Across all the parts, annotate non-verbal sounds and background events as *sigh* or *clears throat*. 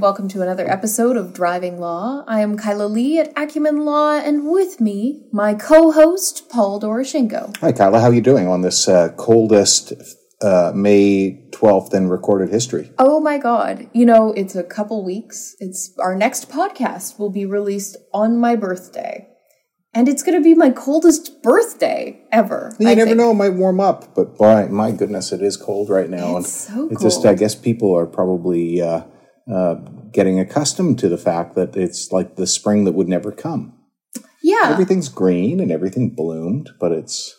And welcome to another episode of Driving Law. I am Kyla Lee at Acumen Law, and with me, my co-host Paul Doroshenko. Hi, Kyla. How are you doing on this uh, coldest uh, May 12th in recorded history? Oh my God! You know, it's a couple weeks. It's our next podcast will be released on my birthday, and it's going to be my coldest birthday ever. You I never think. know; it might warm up. But boy, my goodness, it is cold right now, It's and so it's just. I guess people are probably uh, uh, getting accustomed to the fact that it's like the spring that would never come. Yeah, Everything's green and everything bloomed, but it's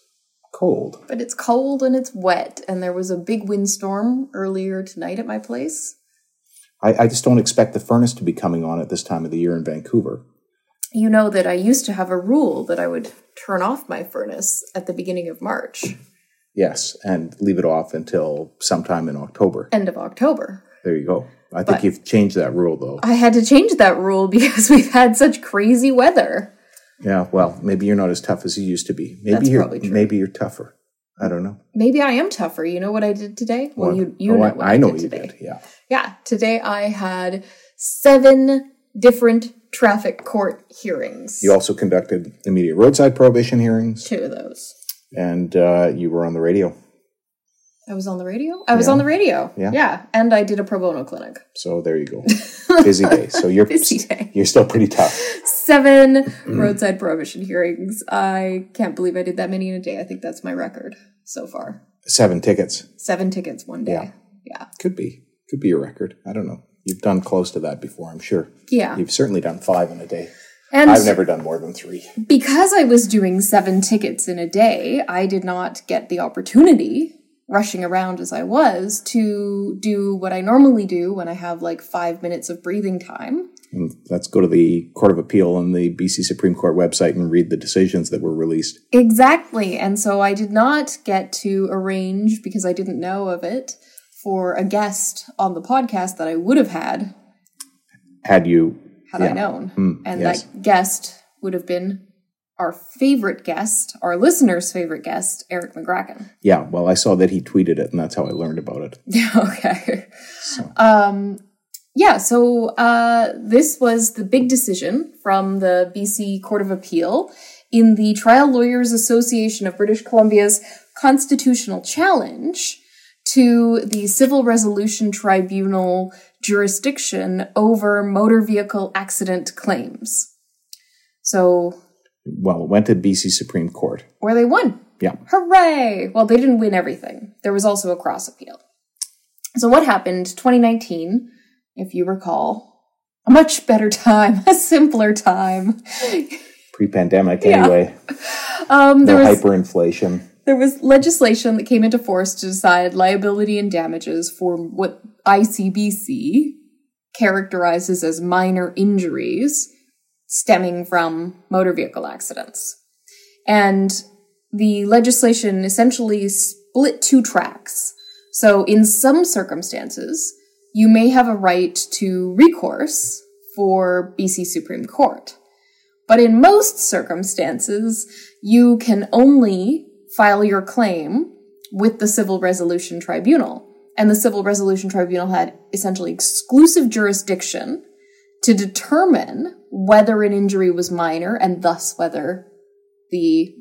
cold. but it's cold and it's wet, and there was a big windstorm earlier tonight at my place. I, I just don't expect the furnace to be coming on at this time of the year in Vancouver. You know that I used to have a rule that I would turn off my furnace at the beginning of March, Yes, and leave it off until sometime in October. end of October. There you go. I think But- you've changed that rule, though. I had to change that rule *laughs* because we've had such crazy weather. Yeah, well, maybe you're not as tough as you used to be. Maybe That's you're maybe you're tougher. I don't know. Maybe I am tougher. You know what I did today? Well, What? you you Oh, know I- what I, I, know you today. did. Yeah. Yeah, today I had seven different traffic court hearings. You also conducted immediate roadside prohibition hearings, Two of those. and uh, you were on the radio. I was on the radio. I was Yeah. on the radio. Yeah. yeah, and I did a pro bono clinic. So there you go. *laughs* Busy day. So you're Busy day. You're still pretty tough. Seven roadside prohibition hearings. I can't believe I did that many in a day. I think that's my record so far. Seven tickets Seven tickets one day. Yeah. Yeah. could be could be a record. I don't know. You've done close to that before, I'm sure. Yeah. You've certainly done five in a day. And I've never done more than three. because I was doing seven tickets in a day, I did not get the opportunity, rushing around as I was, to do what I normally do when I have like five minutes of breathing time. And let's go to the Court of Appeal on the BC Supreme Court website and read the decisions that were released. Exactly. And so I did not get to arrange, because I didn't know of it, for a guest on the podcast that I would have had Had you had I known. Mm, and yes. that guest would have been our favorite guest, our listener's favorite guest, Erik Magraken. Yeah, well, I saw that he tweeted it, and that's how I learned about it. Yeah, *laughs* okay. Um, yeah, so uh, this was the big decision from the BC Court of Appeal in the Trial Lawyers Association of British Columbia's constitutional challenge to the Civil Resolution Tribunal jurisdiction over motor vehicle accident claims. So, Well, it went to BC Supreme Court. where they won. Yeah. Hooray! Well, they didn't win everything. There was also a cross appeal. So what happened 2019, if you recall, a much better time, *laughs* a simpler time. Pre-pandemic, Yeah. anyway. *laughs* Um, there No was hyperinflation. there was legislation that came into force to decide liability and damages for what ICBC characterizes as minor injuries stemming from motor vehicle accidents. And the legislation essentially split two tracks. So, in some circumstances, you may have a right to recourse for BC Supreme Court. But in most circumstances, you can only file your claim with the Civil Resolution Tribunal. And the Civil Resolution Tribunal had essentially exclusive jurisdiction to determine whether an injury was minor and thus whether the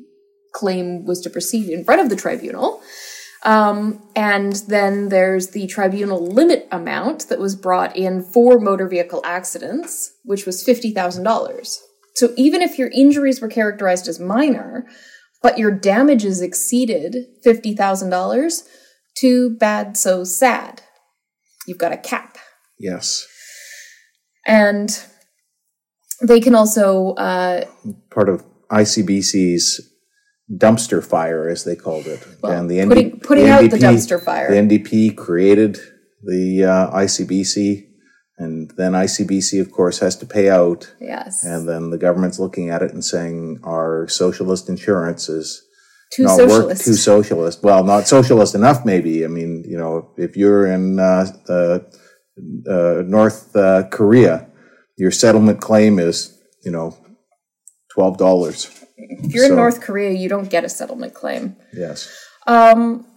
claim was to proceed in front of the tribunal. Um, and then there's the tribunal limit amount that was brought in for motor vehicle accidents, which was $50,000. So even if your injuries were characterized as minor, but your damages exceeded $50,000, too bad, so sad. You've got a cap. Yes. And they can also, uh, Part of ICBC's dumpster fire, as they called it. Well, and the putting- putting out the dumpster fire. The NDP created the uh, ICBC, and then ICBC, of course, has to pay out. yes. And then the government's looking at it and saying our socialist insurance is Too not socialist. work too socialist. Well, not socialist enough, maybe. I mean, you know, if you're in uh, the uh, North uh, Korea, your settlement claim is, you know, twelve dollars. if you're in North Korea, you don't get a settlement claim. Yes. Um,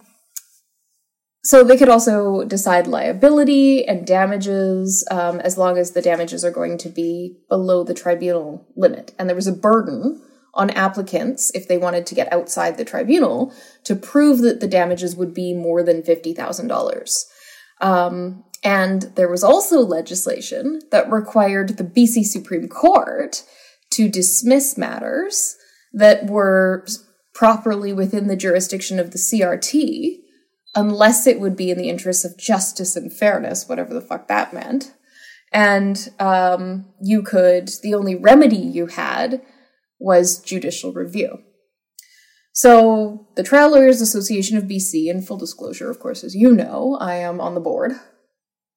so they could also decide liability and damages um, as long as the damages are going to be below the tribunal limit. And there was a burden on applicants if they wanted to get outside the tribunal to prove that the damages would be more than $50,000. Um, and there was also legislation that required the BC Supreme Court to dismiss matters that were properly within the jurisdiction of the CRT unless it would be in the interests of justice and fairness, whatever the fuck that meant. And um, you could, the only remedy you had was judicial review. So, the Trial Lawyers Association of BC, in full disclosure, of course, as you know, I am on the board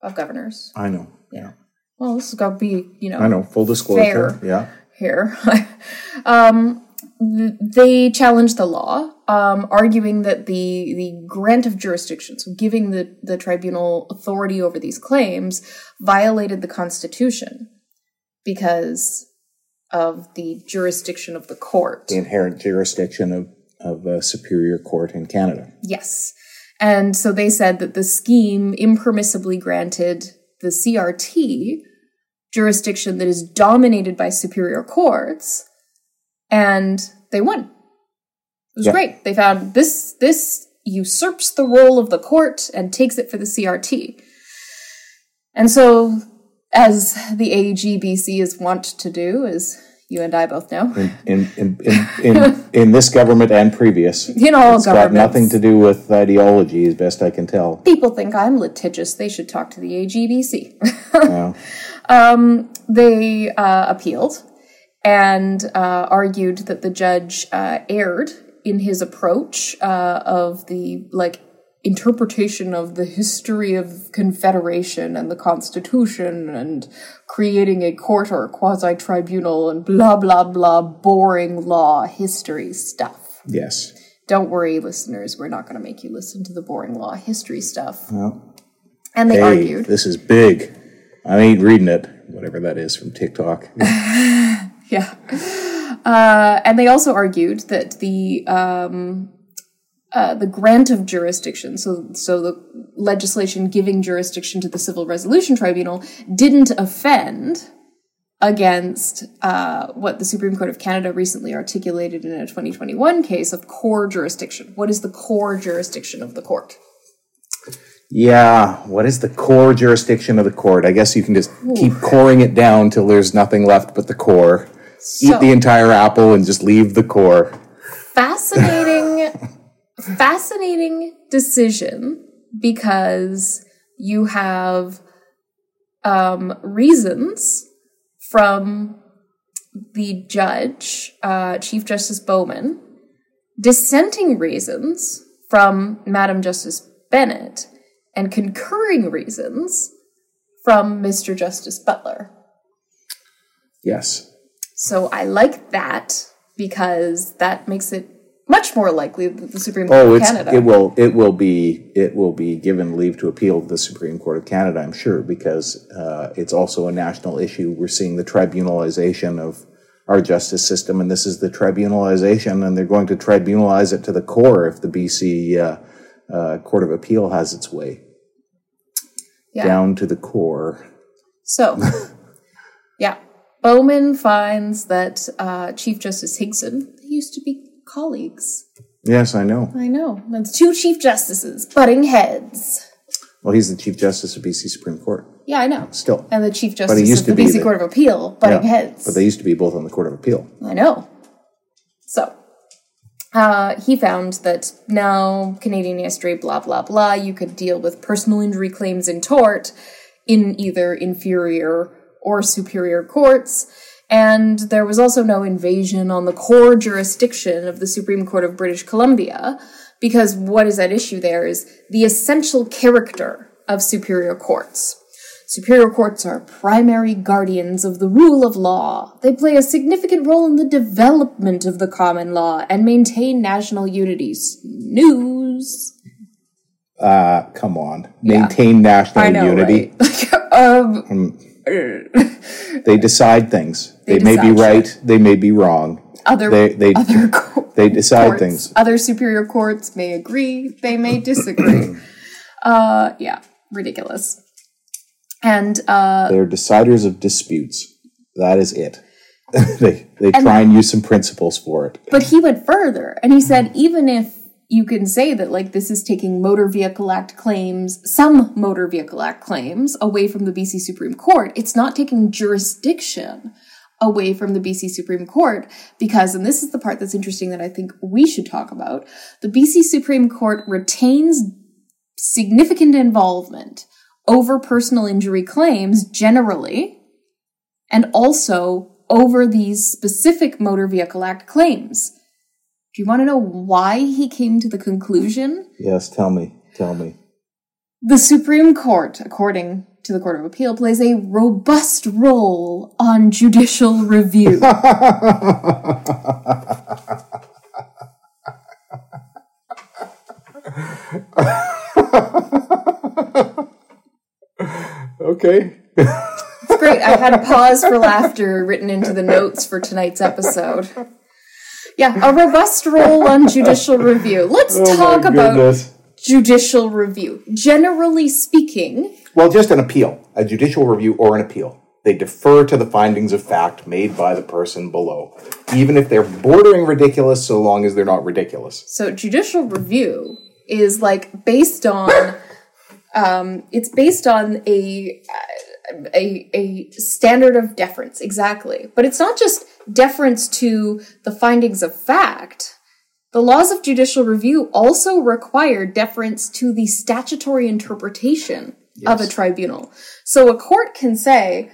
of governors. I know. Yeah. Well, this has got to be, you know, I know. Full disclosure. Fair. Yeah. here. *laughs* um, they challenged the law, um, arguing that the the grant of jurisdiction, so giving the, the tribunal authority over these claims, violated the Constitution because of the jurisdiction of the court. The inherent jurisdiction of, of a superior court in Canada. Yes. And so they said that the scheme impermissibly granted the CRT jurisdiction that is dominated by superior courts, and they won. It was Yeah. great. They found this this usurps the role of the court and takes it for the CRT. And so, as the AGBC is wont to do, as you and I both know, In in in in, in, this government and previous. *laughs* you know, It's got nothing to do with ideology, as best I can tell. people think I'm litigious. They should talk to the AGBC. Yeah. *laughs* Um, they uh, appealed and uh, argued that the judge uh, erred in his approach uh, of the like interpretation of the history of confederation and the constitution and creating a court or quasi tribunal and blah blah blah boring law history stuff Yes. don't worry listeners we're not going to make you listen to the boring law history stuff Well, and they hey, argued this is big. I ain't reading it. Whatever that is from TikTok. *laughs* Yeah. Uh, and they also argued that the um, uh, the grant of jurisdiction, so so the legislation giving jurisdiction to the Civil Resolution Tribunal, didn't offend against uh, what the Supreme Court of Canada recently articulated in a 2021 case of core jurisdiction. What is the core jurisdiction of the court? Yeah, what is the core jurisdiction of the court? I guess you can just keep coring it down till there's nothing left but the core. So- Eat the entire apple and just leave the core. fascinating fascinating decision because you have um, reasons from the judge uh, chief justice bauman dissenting reasons from madam justice bennett and concurring reasons from mr justice butler Yes. so I like that because that makes it much more likely that the Supreme Court Oh, of Canada. it will it will be it will be given leave to appeal to the Supreme Court of Canada, I'm sure, because uh, it's also a national issue. We're seeing the tribunalization of our justice system, and this is the tribunalization, and they're going to tribunalize it to the core if the BC uh, uh, Court of Appeal has its way yeah. down to the core. So, *laughs* yeah, Bauman finds that uh, Chief Justice Hinkson used to be colleagues. Yes, I know. I know. That's two Chief Justices butting heads. Well, he's the Chief Justice of BC Supreme Court Yeah, I know. still. And the Chief he Justice used of the to BC the- Court of Appeal butting Yeah, heads. But they used to be both on the Court of Appeal. I know. So, uh, he found that now Canadian history, blah, blah, blah, you could deal with personal injury claims in tort in either inferior or superior courts. And there was also no invasion on the core jurisdiction of the Supreme Court of British Columbia, because what is at issue there is the essential character of superior courts. Superior courts are primary guardians of the rule of law. They play a significant role in the development of the common law and maintain national unity. News. Uh, come on. Maintain national I know, unity. right? *laughs* um, *laughs* They decide things. They, They may be right. They may be wrong. other They they other *laughs* co- they decide courts, things. Other superior courts may agree, they may *clears throat* disagree. uh, yeah, ridiculous. And uh, They're deciders of disputes. That is it. *laughs* they they try and use some principles for it. but he went further, and he said even if you can say that like this is taking motor vehicle act claims, some motor vehicle act claims away from the BC Supreme Court, it's not taking jurisdiction away from the BC Supreme Court because, and this is the part that's interesting that I think we should talk about, the BC Supreme Court retains significant involvement over personal injury claims generally, and also over these specific Motor Vehicle Act claims. Do you want to know why he came to the conclusion? Yes, tell me. Tell me. The Supreme Court, according to the Court of Appeal, plays a robust role on judicial review. *laughs* okay. It's great. I had a pause for laughter written into the notes for tonight's episode. Yeah, a robust role on judicial review. Let's *laughs* Oh talk about judicial review. Generally speaking, Well, just an appeal, a judicial review or an appeal. They defer to the findings of fact made by the person below, even if they're bordering ridiculous, so long as they're not ridiculous. so judicial review is like based on um, it's based on a a a standard of deference exactly but it's not just deference to the findings of fact the laws of judicial review also require deference to the statutory interpretation of a tribunal so a court can say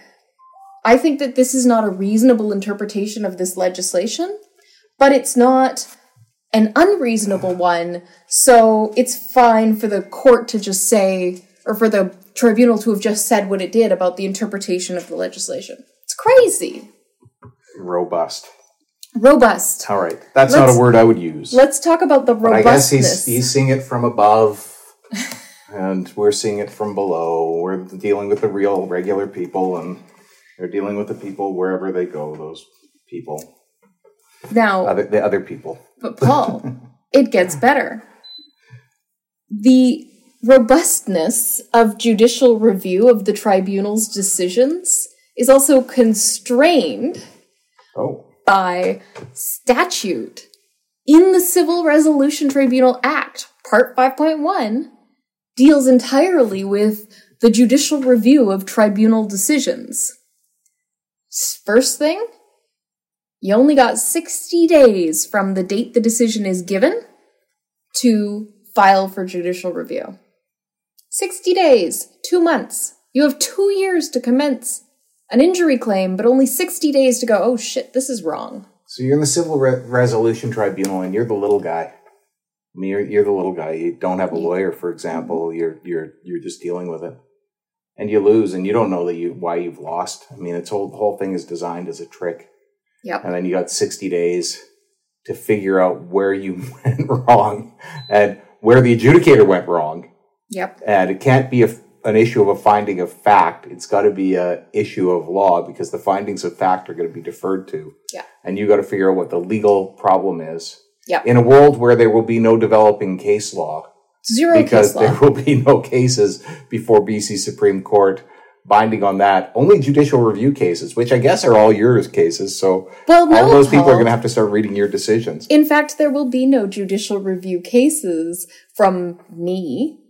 i think that this is not a reasonable interpretation of this legislation but it's not an unreasonable one, so it's fine for the court to just say, or for the tribunal to have just said what it did about the interpretation of the legislation. It's crazy. Robust. Robust. All right, that's not Let's- a word I would use. Let's talk about the But I guess he's he's seeing it from above, and we're seeing it from below. We're dealing with the real, regular people, and they're dealing with the people wherever they go. Those people, now, other the other people. But Paul, *laughs* it gets better. The robustness of judicial review of the tribunal's decisions is also constrained Oh, by statute in the Civil Resolution Tribunal Act, Part 5.1, deals entirely with the judicial review of tribunal decisions. First thing, you only got 60 days from the date the decision is given to file for judicial review. 60 days, two months. You have two years to commence an injury claim, but only 60 days to go, oh shit, this is wrong. so you're in the Civil Re- Resolution Tribunal, and you're the little guy. I mean, you're, you're the little guy. You don't have a lawyer, for example. You're you're you're just dealing with it, and you lose, and you don't know that you why you've lost. I mean, it's whole the whole thing is designed as a trick. Yep. and then you got 60 days to figure out where you *laughs* went wrong and where the adjudicator went wrong Yep. and it can't be a, an issue of a finding of fact it's got to be a issue of law because the findings of fact are going to be deferred to Yeah. and you got to figure out what the legal problem is Yep. in a world where there will be no developing case law Zero because there will be no cases before BC Supreme Court binding on that only judicial review cases which i guess are all yours cases so Well, no, all those people are going to have to start reading your decisions. In fact, there will be no judicial review cases from me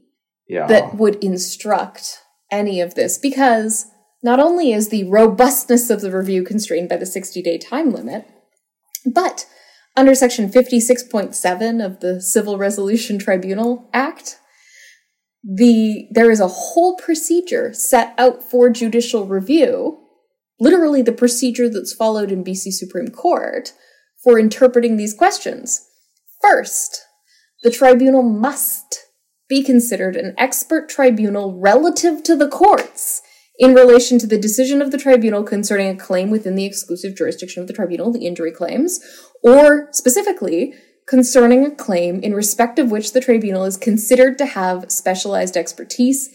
Yeah. that would instruct any of this because not only is the robustness of the review constrained by the 60 day time limit, but under section 56.7 of the Civil Resolution Tribunal Act, the there is a whole procedure set out for judicial review, literally the procedure that's followed in BC Supreme Court for interpreting these questions. First, the tribunal must be considered an expert tribunal relative to the courts in relation to the decision of the tribunal concerning a claim within the exclusive jurisdiction of the tribunal, the injury claims, or specifically concerning a claim in respect of which the tribunal is considered to have specialized expertise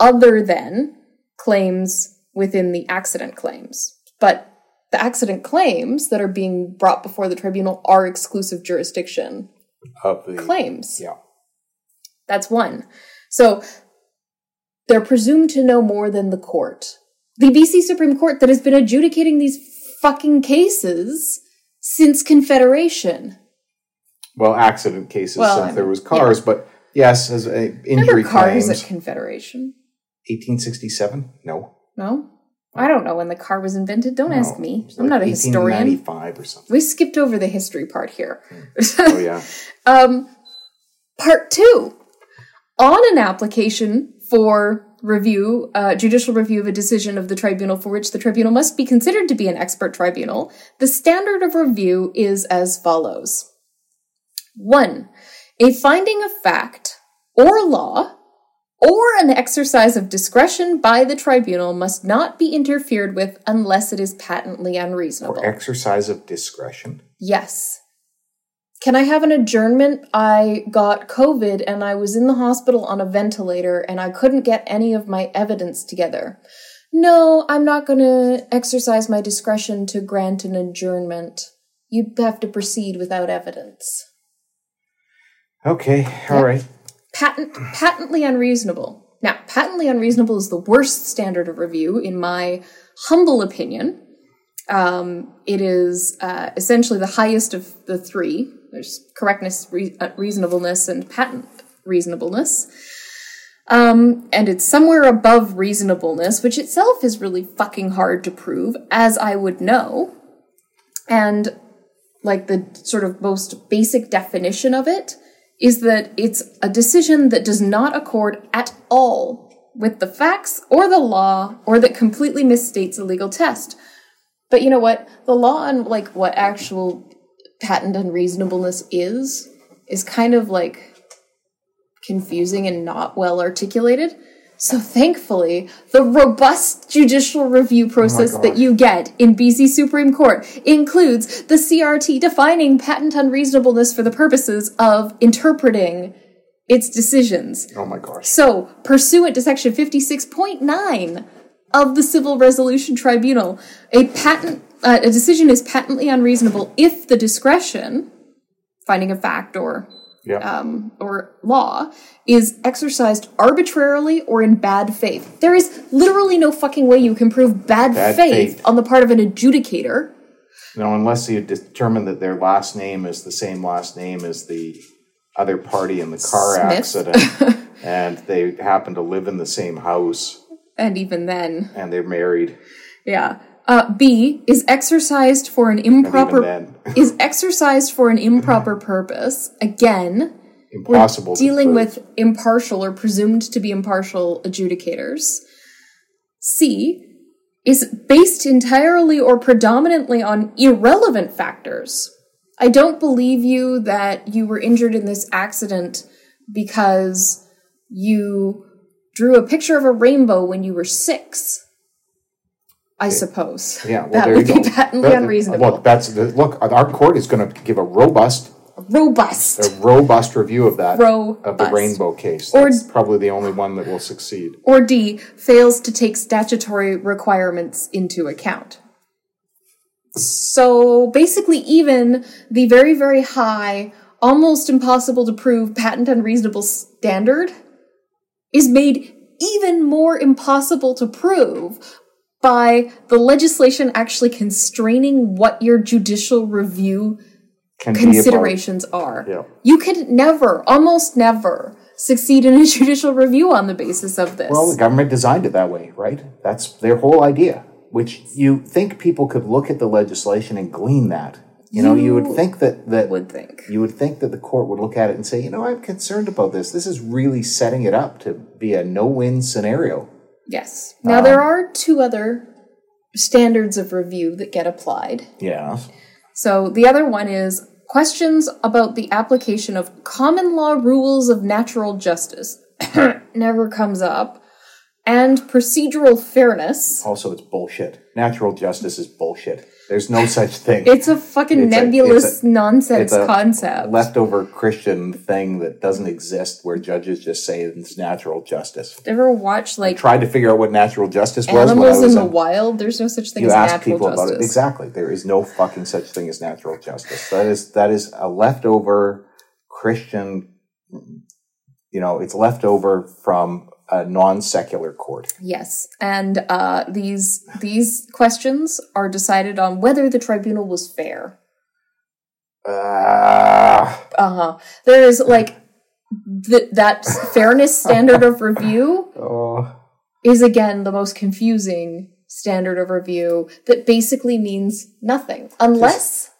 other than claims within the accident claims. But the accident claims that are being brought before the tribunal are exclusive jurisdiction Of the claims. Yeah. That's one. So they're presumed to know more than the court. The BC Supreme Court that has been adjudicating these fucking cases since Confederation. Well, accident cases Well, since I there was cars, but yes, as a injury Remember cars claims. at Confederation? 1867? No. No? I don't know when the car was invented. Don't ask me. I'm not a historian. 1895 or something. We skipped over the history part here. Oh yeah. *laughs* Um, part two. On an application for review, uh, judicial review of a decision of the tribunal for which the tribunal must be considered to be an expert tribunal, the standard of review is as follows. One, a finding of fact or law or an exercise of discretion by the tribunal must not be interfered with unless it is patently unreasonable. Or exercise of discretion. Yes. Can I have an adjournment? I got COVID and I was in the hospital on a ventilator and I couldn't get any of my evidence together. No, I'm not going to exercise my discretion to grant an adjournment. You have to proceed without evidence. Okay, all right. Patent, patently unreasonable. Now, patently unreasonable is the worst standard of review, in my humble opinion. Um, it is uh, essentially the highest of the three. There's correctness, re- uh, reasonableness, and patent reasonableness. Um, and it's somewhere above reasonableness, which itself is really fucking hard to prove, as I would know. And like the sort of most basic definition of it is that it's a decision that does not accord at all with the facts or the law or that completely misstates a legal test. But you know what? The law on like what actual patent unreasonableness is is kind of like confusing and not well articulated. So thankfully, the robust judicial review oh process that you get in BC Supreme Court includes the CRT defining patent unreasonableness for the purposes of interpreting its decisions. Oh my gosh. So, pursuant to section 56.9 of the Civil Resolution Tribunal, a patent uh, a decision is patently unreasonable if the discretion, finding a fact or Yeah. um, or law is exercised arbitrarily or in bad faith. There is literally no fucking way you can prove bad, Bad faith, faith. on the part of an adjudicator. no, unless you determine that their last name is the same last name as the other party in the car Smith. accident, *laughs* and they happen to live in the same house And even then, and they're married. yeah. Uh, B is exercised for an improper *laughs* is exercised for an improper purpose. Again, impossible. dealing with impartial or presumed to be impartial adjudicators. C is based entirely or predominantly on irrelevant factors. I don't believe you that you were injured in this accident because you drew a picture of a rainbow when you were six. I suppose. Yeah, well, that there would you be go. *laughs* patently That- unreasonable. Look, that's the, look. Our court is going to give a robust, Robust. a robust review of that of the rainbow case. Or- That's probably the only one that will succeed. Or D, fails to take statutory requirements into account. So basically, even the very, very high, almost impossible to prove patent unreasonable standard is made even more impossible to prove by the legislation actually constraining what your judicial review Can considerations are. Yeah. You could never, almost never, succeed in a *laughs* judicial review on the basis of this. Well, the government designed it that way, right? That's their whole idea. Which you think people could look at the legislation and glean that. You know, you would think that that would think. you would think that the court would look at it and say, you know, I'm concerned about this. This is really setting it up to be a no-win scenario. Yes. Now, there um, are two other standards of review that get applied. Yeah. So the other one is questions about the application of common law rules of natural justice. *coughs* Never comes up. and procedural fairness. Also, it's bullshit. Natural justice is bullshit. There's no such thing. It's a fucking It's a- nebulous it's a- nonsense it's a concept. leftover Christian thing that doesn't exist where judges just say it's natural justice. Ever watch like Tried to figure out what natural justice was animals in the in wild? There's no such thing you as ask natural people justice. about it exactly there is no fucking such thing as natural justice that is that is a leftover christian you know it's leftover from a non-secular court Yes, and uh, these these questions are decided on whether the tribunal was fair. uh, Uh huh. There is like th- that fairness standard of review oh, is again the most confusing standard of review that basically means nothing unless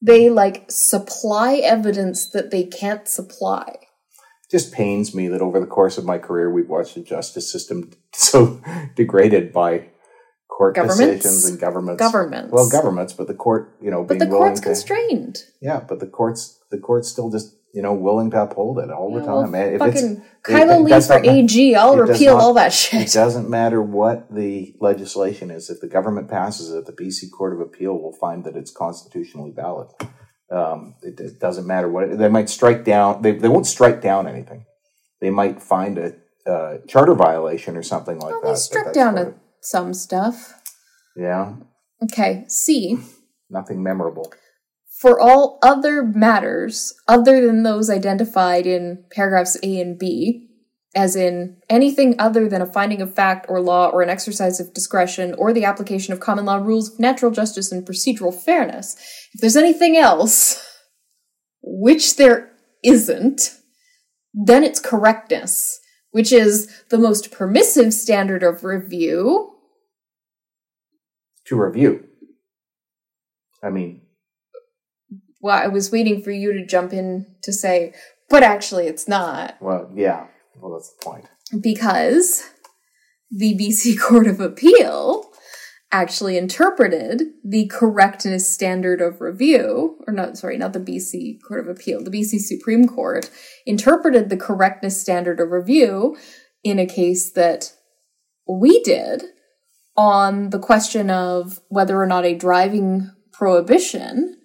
they like supply evidence that they can't supply. Just pains me that over the course of my career we've watched the justice system *laughs* so degraded by court Governments? decisions and governments Governments. well governments but the court you know But being the court's to constrained. yeah but the courts the court's still just you know willing to uphold it all the Yeah, well, time man if it's fucking it Lee for AG, I'll repeal not- all that shit. It doesn't matter what the legislation is. If the government passes it, the BC Court of Appeal will find that it's constitutionally valid. Um, it, it doesn't matter what it, they might strike down. They, they won't strike down anything. They might find a uh, charter violation or something like Well, that. they struck down a, some stuff. Yeah, Okay, C. nothing memorable. For all other matters other than those identified in paragraphs A and B, as in anything other than a finding of fact or law or an exercise of discretion or the application of common law rules of natural justice and procedural fairness, if there's anything else, which there isn't, then it's correctness, which is the most permissive standard of review. To review. I mean, Well, I was waiting for you to jump in to say, but actually it's not. well, yeah. Well, that's the point. because the BC *laughs* Court of Appeal actually interpreted the correctness standard of review, or not, sorry, not the BC Court of Appeal, the BC Supreme Court interpreted the correctness standard of review in a case that we did on the question of whether or not a driving prohibition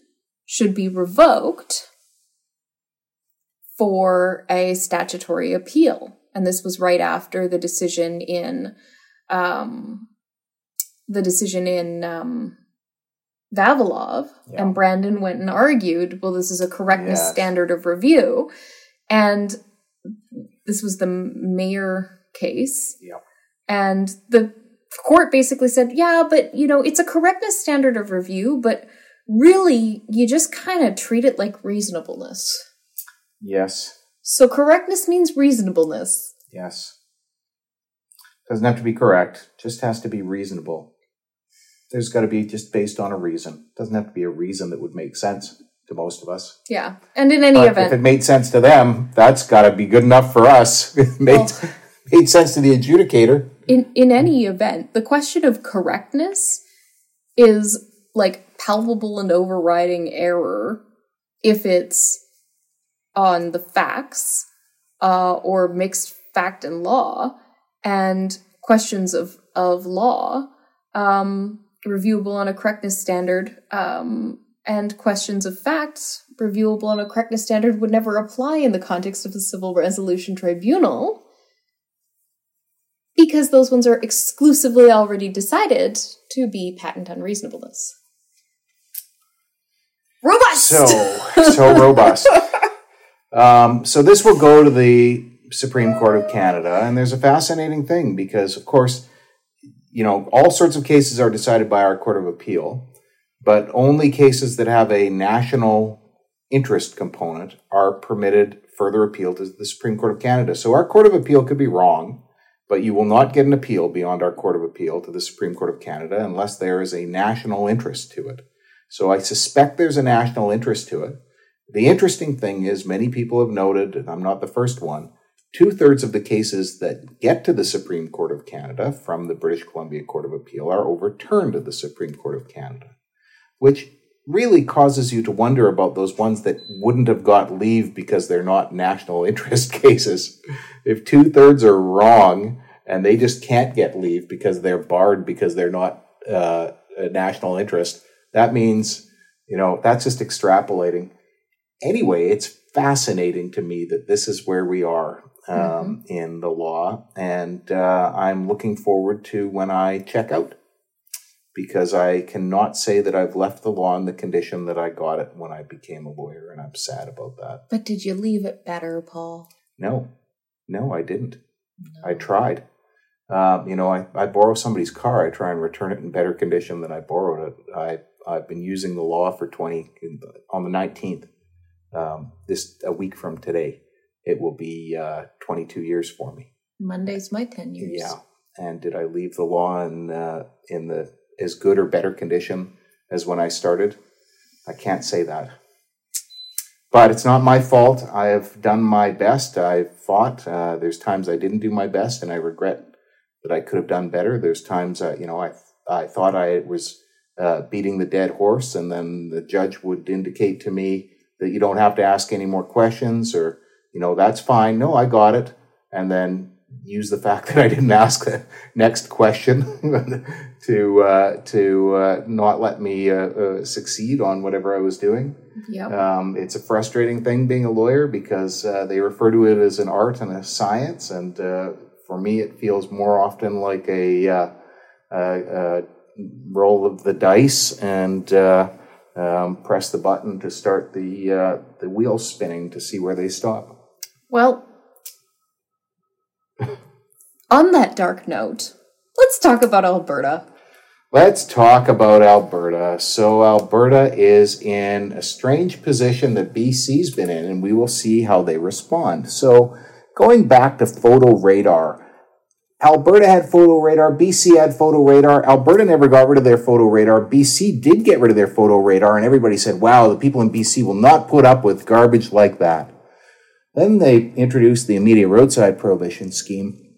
should be revoked for a statutory appeal. And this was right after the decision in um, the decision in um, Vavilov, Yeah. and Brandon went and argued, well, this is a correctness Yes. standard of review. And this was the mayor case. Yep. And the court basically said, yeah, but you know, it's a correctness standard of review, but really, you just kind of treat it like reasonableness. Yes. So correctness means reasonableness. Yes. Doesn't have to be correct, just has to be reasonable. There's got to be just based on a reason. Doesn't have to be a reason that would make sense to most of us. Yeah. And in any But if it made sense to them, that's got to be good enough for us. *laughs* It made, Well- made sense to the adjudicator. in in any event, the question of correctness is like palpable and overriding error if it's on the facts uh, or mixed fact and law, and questions of of law um, reviewable on a correctness standard, um, and questions of facts reviewable on a correctness standard would never apply in the context of the civil resolution tribunal because those ones are exclusively already decided to be patent unreasonableness. Robust. So, so robust. *laughs* Um, so this will go to the Supreme Court of Canada, and there's a fascinating thing because, of course, you know, all sorts of cases are decided by our Court of Appeal, but only cases that have a national interest component are permitted further appeal to the Supreme Court of Canada. So our Court of Appeal could be wrong, but you will not get an appeal beyond our Court of Appeal to the Supreme Court of Canada unless there is a national interest to it. So I suspect there's a national interest to it. The interesting thing is, many people have noted, and I'm not the first one, two thirds of the cases that get to the Supreme Court of Canada from the British Columbia Court of Appeal are overturned at the Supreme Court of Canada, which really causes you to wonder about those ones that wouldn't have got leave because they're not national *laughs* interest cases. If two thirds are wrong and they just can't get leave because they're barred because they're not uh, a national interest, that means, you know, that's just extrapolating. Anyway, it's fascinating to me that this is where we are um, mm-hmm. in the law, and uh, I'm looking forward to when I check out because I cannot say that I've left the law in the condition that I got it when I became a lawyer, and I'm sad about that. But did you leave it better, Paul? No, no, I didn't. No. I tried. Um, you know, I, I borrow somebody's car, I try and return it in better condition than I borrowed it. I I've been using the law for twenty on the nineteenth. Um, this a week from today, it will be uh, twenty two years for me. Monday's my ten years. Yeah, and did I leave the law in uh, in the as good or better condition as when I started? I can't say that. But it's not my fault. I have done my best. I've fought. Uh, there's times I didn't do my best, and I regret that I could have done better. There's times, uh, you know, I I thought I was uh, beating the dead horse, and then the judge would indicate to me that you don't have to ask any more questions, or you know, that's fine. No, I got it, and then use the fact *laughs* that I didn't ask the next question *laughs* to uh, to uh, not let me uh, uh, succeed on whatever I was doing. Yeah, um, it's a frustrating thing being a lawyer because uh, they refer to it as an art and a science, and uh, for me, it feels more often like a, roll of the dice and. Um, press the button to start the uh, the wheel spinning to see where they stop. Well, on that dark note, let's talk about Alberta. Let's talk about Alberta. So, Alberta is in a strange position that BC's been in, and we will see how they respond. So, going back to photo radar, Alberta had photo radar, BC had photo radar. Alberta never got rid of their photo radar. BC did get rid of their photo radar, and everybody said, wow, the people in BC will not put up with garbage like that. Then they introduced the immediate roadside prohibition scheme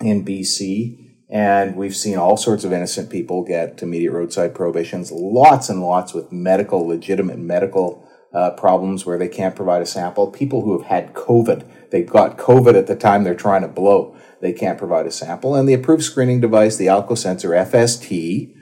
in BC. And we've seen all sorts of innocent people get immediate roadside prohibitions, lots and lots with medical, legitimate medical uh, problems where they can't provide a sample. People who have had COVID, they've got COVID at the time they're trying to blow, they can't provide a sample. And the approved screening device, the Alcosensor FST,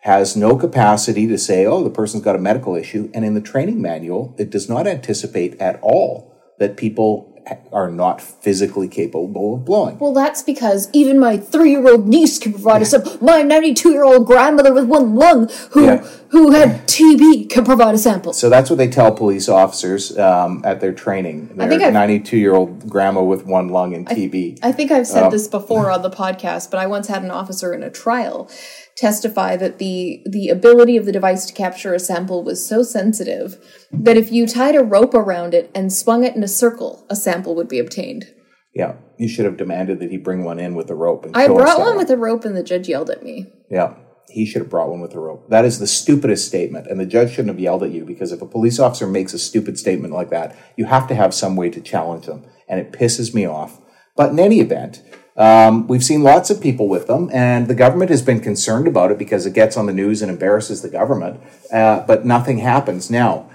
has no capacity to say, oh, the person's got a medical issue. And in the training manual, it does not anticipate at all that people are not physically capable of blowing. Well, that's because even my three-year-old niece can provide a sample. My ninety-two-year-old grandmother with one lung who yeah. who had TB can provide a sample. So that's what they tell police officers um, at their training. Their I think ninety-two-year-old grandma with one lung and TB. I, I think I've said um, this before on the podcast, but I once had an officer in a trial testify that the the ability of the device to capture a sample was so sensitive that if you tied a rope around it and swung it in a circle, a sample would be obtained. Yeah, you should have demanded that he bring one in with a rope. I brought one with a rope, and the judge yelled at me. Yeah, he should have brought one with a rope. That is the stupidest statement, and the judge shouldn't have yelled at you because if a police officer makes a stupid statement like that, you have to have some way to challenge them, and it pisses me off. But in any event, um, we've seen lots of people with them, and the government has been concerned about it because it gets on the news and embarrasses the government, uh, but nothing happens. Now,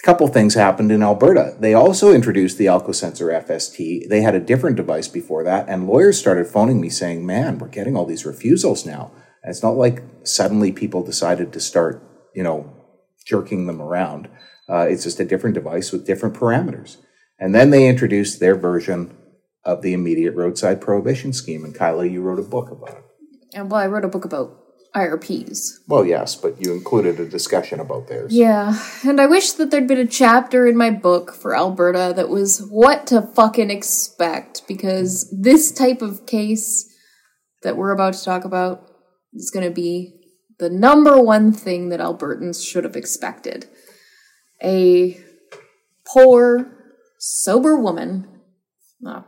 a couple things happened in Alberta. They also introduced the Alcosensor FST. They had a different device before that, and lawyers started phoning me saying, Man, we're getting all these refusals now. And it's not like suddenly people decided to start, you know, jerking them around. Uh, it's just a different device with different parameters. And then they introduced their version of the immediate roadside prohibition scheme. And Kyla, you wrote a book about it. And well, I wrote a book about IRPs. Well, yes, but you included a discussion about theirs. Yeah, and I wish that there'd been a chapter in my book for Alberta that was what to fucking expect, because this type of case that we're about to talk about is going to be the number one thing that Albertans should have expected. A poor, sober woman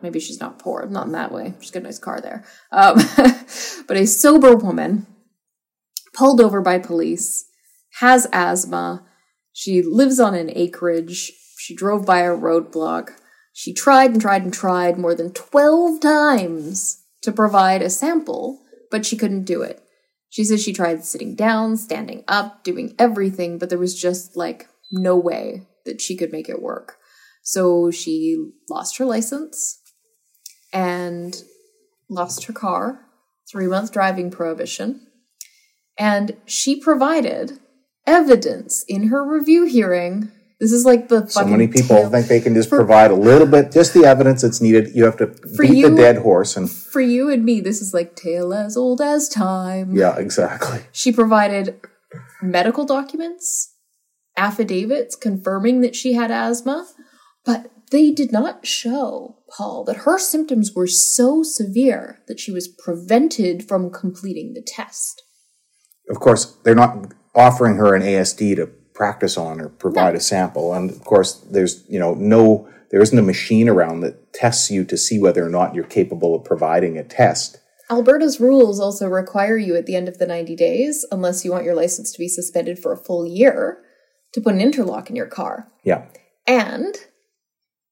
maybe she's not poor, not in that way. She's got a nice car there. Um, *laughs* but a sober woman pulled over by police, has asthma. She lives on an acreage. She drove by a roadblock. She tried and tried and tried more than 12 times to provide a sample, but she couldn't do it. She says she tried sitting down, standing up, doing everything, but there was just like no way that she could make it work. So she lost her license and lost her car, three month driving prohibition, and she provided evidence in her review hearing. This is like the So many people tale- think they can just provide a little bit, just the evidence that's needed. You have to beat you- the dead horse, and for you and me. This is like tale as old as time. yeah, exactly. She provided medical documents, affidavits confirming that she had asthma, but they did not show Paul that her symptoms were so severe that she was prevented from completing the test. Of course, they're not offering her an ASD to practice on or provide a sample, and of course, there's you know no there isn't a machine around that tests you to see whether or not you're capable of providing a test. Alberta's rules also require you at the end of the 90 days, unless you want your license to be suspended for a full year, to put an interlock in your car. Yeah, And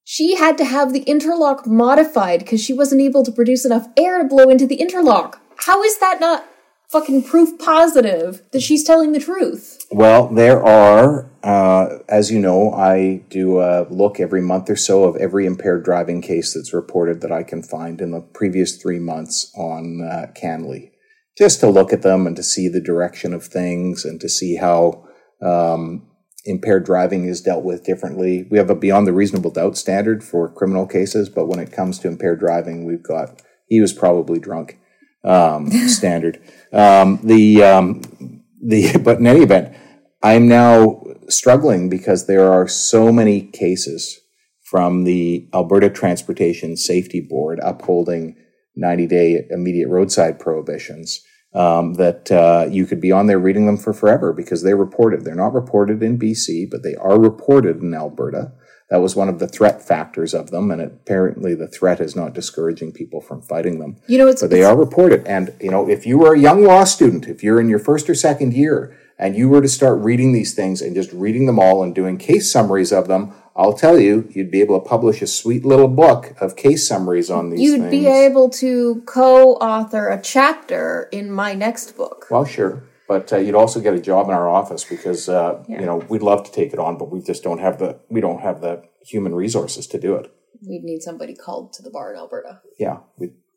she had to have the interlock modified because she wasn't able to produce enough air to blow into the interlock. How is that not fucking proof positive that she's telling the truth? Well, there are, uh, as you know, I do a look every month or so of every impaired driving case that's reported that I can find in the previous three months on uh, CanLII, just to look at them and to see the direction of things and to see how um, impaired driving is dealt with differently. We have a beyond the reasonable doubt standard for criminal cases, but when it comes to impaired driving, we've got he was probably drunk um, *laughs* standard. Um, the um, the *laughs* but in any event, I'm now struggling because there are so many cases from the Alberta Transportation Safety Board upholding 90 day immediate roadside prohibitions um, that uh, you could be on there reading them for forever because they're reported. They're not reported in BC, but they are reported in Alberta. That was one of the threat factors of them, and apparently the threat is not discouraging people from fighting them You know, it's, but they are reported. And you know, if you were a young law student, if you're in your first or second year, and you were to start reading these things and just reading them all and doing case summaries of them, I'll tell you, you'd be able to publish a sweet little book of case summaries on these you'd things. be able to co-author a chapter in my next book. well, sure, but uh, you'd also get a job in our office because uh, Yeah. you know we'd love to take it on, but we just don't have the we don't have the human resources to do it. We'd need somebody called to the bar in Alberta. Yeah,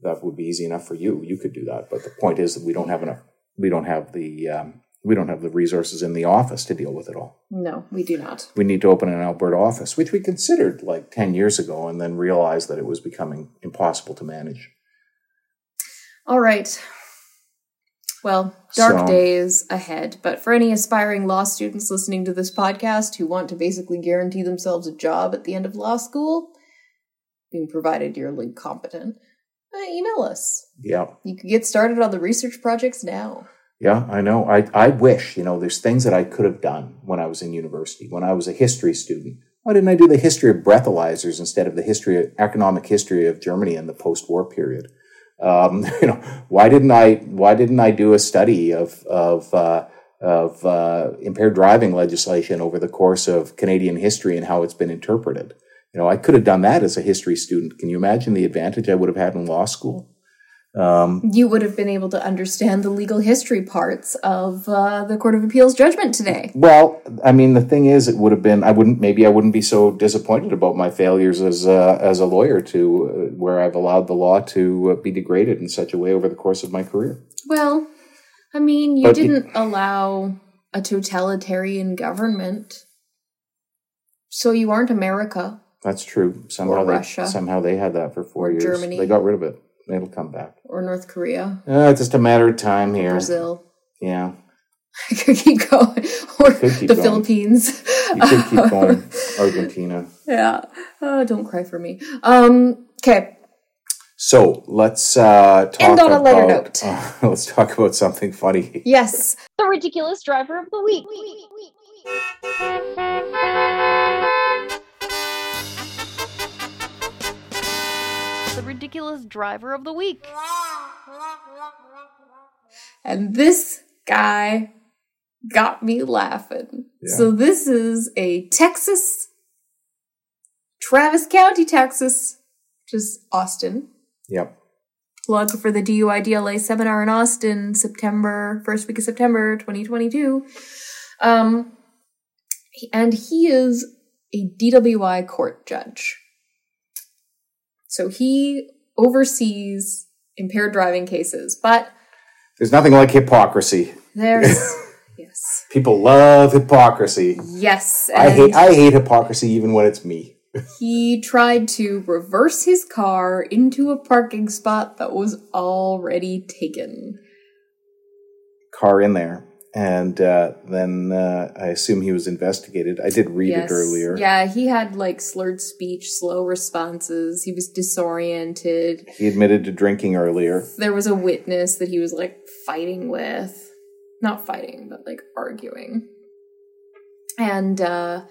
that would be easy enough for you. You could do that, but the point is that we don't have enough. We don't have the um, we don't have the resources in the office to deal with it all. No, we do not. We need to open an Alberta office, which we considered like ten years ago, and then realized that it was becoming impossible to manage. All right. Well, dark So- days ahead, but for any aspiring law students listening to this podcast who want to basically guarantee themselves a job at the end of law school, being provided you're like competent, uh, email us. Yeah, You can get started on the research projects now. Yeah, I know. I I wish you know there's things that I could have done when I was in university, when I was a history student. Why didn't I do the history of breathalyzers instead of the history, economic history of Germany in the post-war period? Um, *laughs* you know, why didn't I? Why didn't I do a study of of uh, of uh, impaired driving legislation over the course of Canadian history and how it's been interpreted? You know, I could have done that as a history student. Can you imagine the advantage I would have had in law school? Um, You would have been able to understand the legal history parts of uh, the Court of Appeals judgment today. Well, I mean, the thing is, it would have been. I wouldn't. Maybe I wouldn't be so disappointed about my failures as a, as a lawyer to uh, where I've allowed the law to uh, be degraded in such a way over the course of my career. Well, I mean, you But didn't allow a totalitarian government, so you aren't America. That's true. Somehow Or they Russia. somehow they had that for four Or years. Germany. They got rid of it. It'll come back. or North Korea, Uh, it's just a matter of time here. Brazil. Yeah, *laughs* I could keep going, or could keep the going. Philippines. you could keep *laughs* going. Argentina. yeah, oh, don't cry for me. Um, okay, So let's uh, talk End on a lighter about- note. *laughs* let's talk about something funny. yes, The ridiculous driver of the week. The ridiculous driver of the week. and this guy got me laughing. Yeah. So this is a Texas, Travis County, Texas, which is Austin. Yep. plug for the DUI DLA seminar in Austin, September, first week of September 2022. Um, and he is a DWI court judge. So he oversees impaired driving cases. But There's nothing like hypocrisy. there's *laughs* yes, People love hypocrisy. yes, I hate I hate hypocrisy even when it's me. *laughs* he tried to reverse his car into a parking spot that was already taken. Car in there. And uh, then uh, I assume he was investigated. I did read it earlier. Yeah, he had like slurred speech, slow responses. He was disoriented. He admitted to drinking earlier. There was a witness that he was like fighting with. Not fighting, but like arguing. And uh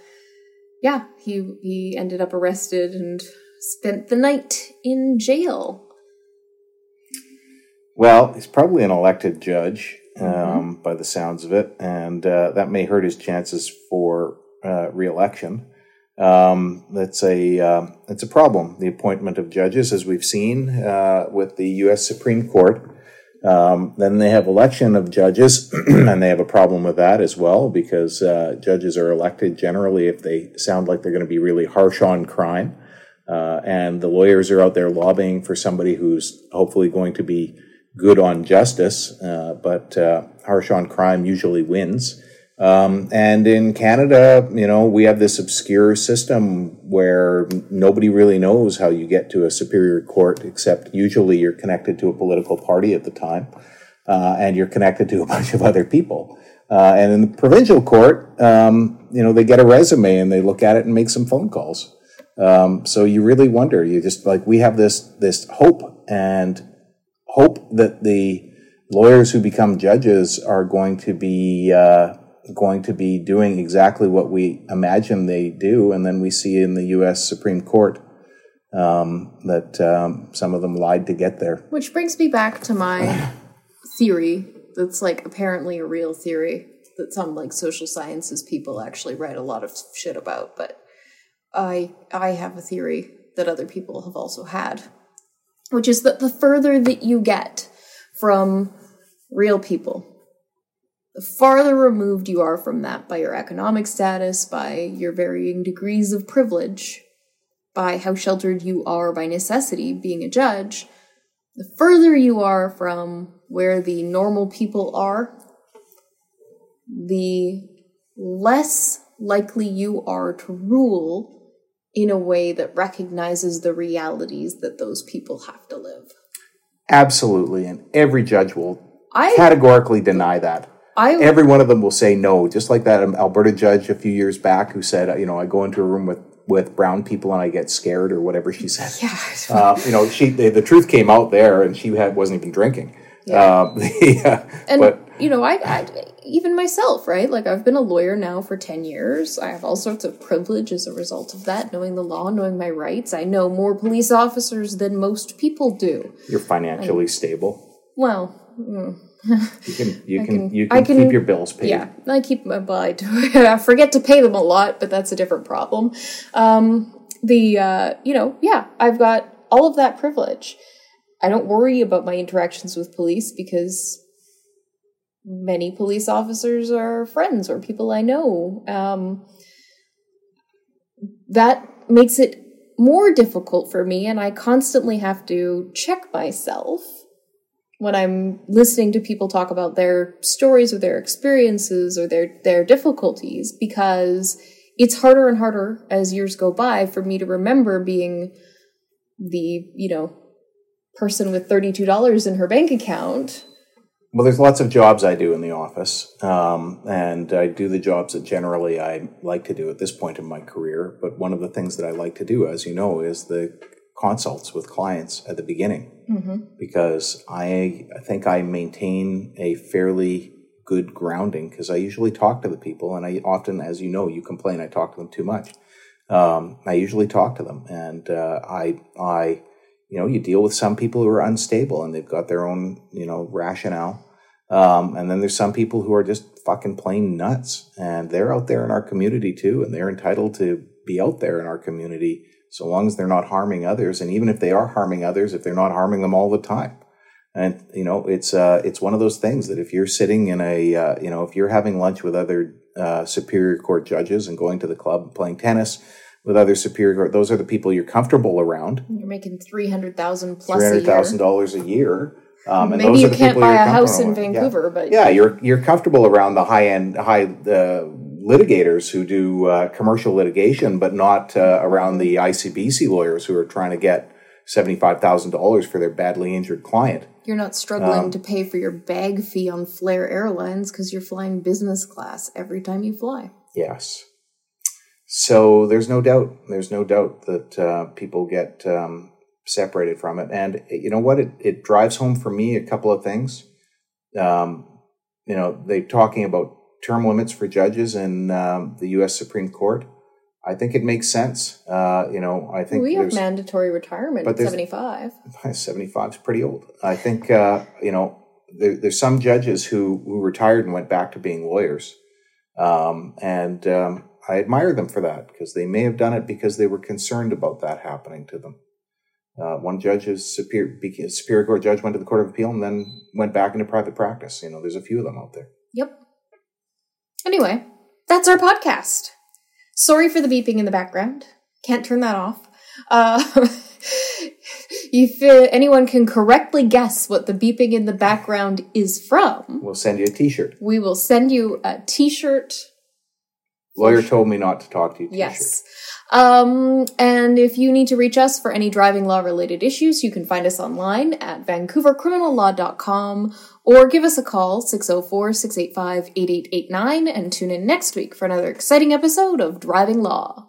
yeah, he he ended up arrested and spent the night in jail. Well, he's probably an elected judge um, Mm-hmm. by the sounds of it, and uh, that may hurt his chances for uh, reelection. Um, that's a uh, it's a problem. The appointment of judges, as we've seen uh, with the U.S. Supreme Court. Um, then they have election of judges, *clears throat* and they have a problem with that as well because uh, judges are elected generally if they sound like they're going to be really harsh on crime. Uh, and the lawyers are out there lobbying for somebody who's hopefully going to be good on justice, uh, but uh, harsh on crime usually wins. Um, and in Canada, you know, we have this obscure system where nobody really knows how you get to a superior court, except usually you're connected to a political party at the time, uh, and you're connected to a *laughs* bunch of other people. Uh, and in the provincial court, um, you know, they get a resume and they look at it and make some phone calls. Um, so you really wonder. You just like we have this this hope and hope that the lawyers who become judges are going to be uh, going to be doing exactly what we imagine they do, and then we see in the U.S. Supreme Court um, that um, some of them lied to get there. Which brings me back to my *sighs* theory that's like apparently a real theory that some like social sciences people actually write a lot of shit about, but I I have a theory that other people have also had, which is that the further that you get from real people, the farther removed you are from that by your economic status, by your varying degrees of privilege, by how sheltered you are by necessity being a judge, the further you are from where the normal people are, the less likely you are to rule in a way that recognizes the realities that those people have to live. Absolutely, and every judge will I categorically deny that. I Every one of them will say no, just like that Alberta judge a few years back who said, you know, I go into a room with with brown people and I get scared or whatever she said. *laughs* yeah, Uh, you know, she the, the truth came out there, and she had wasn't even drinking. Uh, *laughs* yeah, and but you know I, I even myself right? Like i've been a lawyer now for 10 years. I have all sorts of privilege as a result of that knowing the law knowing my rights. I know more police officers than most people do. You're financially stable. well mm, You can you *laughs* can, can- you I can, can- keep your bills paid. yeah i keep my well, I, do, *laughs* I forget to pay them a lot but that's a different problem. Um the uh you know yeah i've got all of that privilege. I don't worry about my interactions with police because many police officers are friends or people I know. Um, that makes it more difficult for me, and I constantly have to check myself when I'm listening to people talk about their stories or their experiences or their their difficulties because it's harder and harder as years go by for me to remember being the you know person with $32 in her bank account Well, there's lots of jobs I do in the office, um, and I do the jobs that generally I like to do at this point in my career. But one of the things that I like to do, as you know, is the consults with clients at the beginning, because I, I think I maintain a fairly good grounding because I usually talk to the people, and I often, as you know, you complain I talk to them too much. Um, I usually talk to them, and uh, I, I, you know, you deal with some people who are unstable and they've got their own, you know, rationale. Um, and then there's some people who are just fucking plain nuts, and they're out there in our community too, and they're entitled to be out there in our community so long as they're not harming others, and even if they are harming others, if they're not harming them all the time. And you know, it's uh, it's one of those things that if you're sitting in a, uh, you know, if you're having lunch with other uh, superior court judges and going to the club and playing tennis, with other superior court. Those are the people you're comfortable around. You're making three hundred thousand plus Three a year. dollars a year. Um, and Maybe those you are the can't people buy a house in with. Yeah. Vancouver, but yeah, you're you're comfortable around the high end, high uh, litigators who do uh, commercial litigation, but not uh, around the ICBC lawyers who are trying to get seventy five thousand dollars for their badly injured client. you're not Um, struggling to pay for your bag fee on Flair Airlines because you're flying business class every time you fly. Yes. So there's no doubt. There's no doubt that uh, people get um, separated from it, and you know what? It it drives home for me a couple of things. Um, you know, they're talking about term limits for judges in um, the U.S. Supreme Court. I think it makes sense. Uh, you know, I think We have mandatory retirement at 75. *laughs* 75 is pretty old. I think, uh, you know, there, there's some judges who, who retired and went back to being lawyers. Um, and um, I admire them for that because they may have done it because they were concerned about that happening to them. Uh, one judge is superior, superior court judge went to the court of appeal and then went back into private practice. You know, there's a few of them out there. Yep. Anyway, that's our podcast. Sorry for the beeping in the background. Can't turn that off. Uh, *laughs* if uh, anyone can correctly guess what the beeping in the background is from, We'll send you a T-shirt. we will send you a t-shirt. Lawyer told me not to talk to you. T-shirt. Yes. Um, and if you need to reach us for any driving law related issues, you can find us online at vancouvercriminallaw.com or give us a call 604-685-8889 and tune in next week for another exciting episode of Driving Law.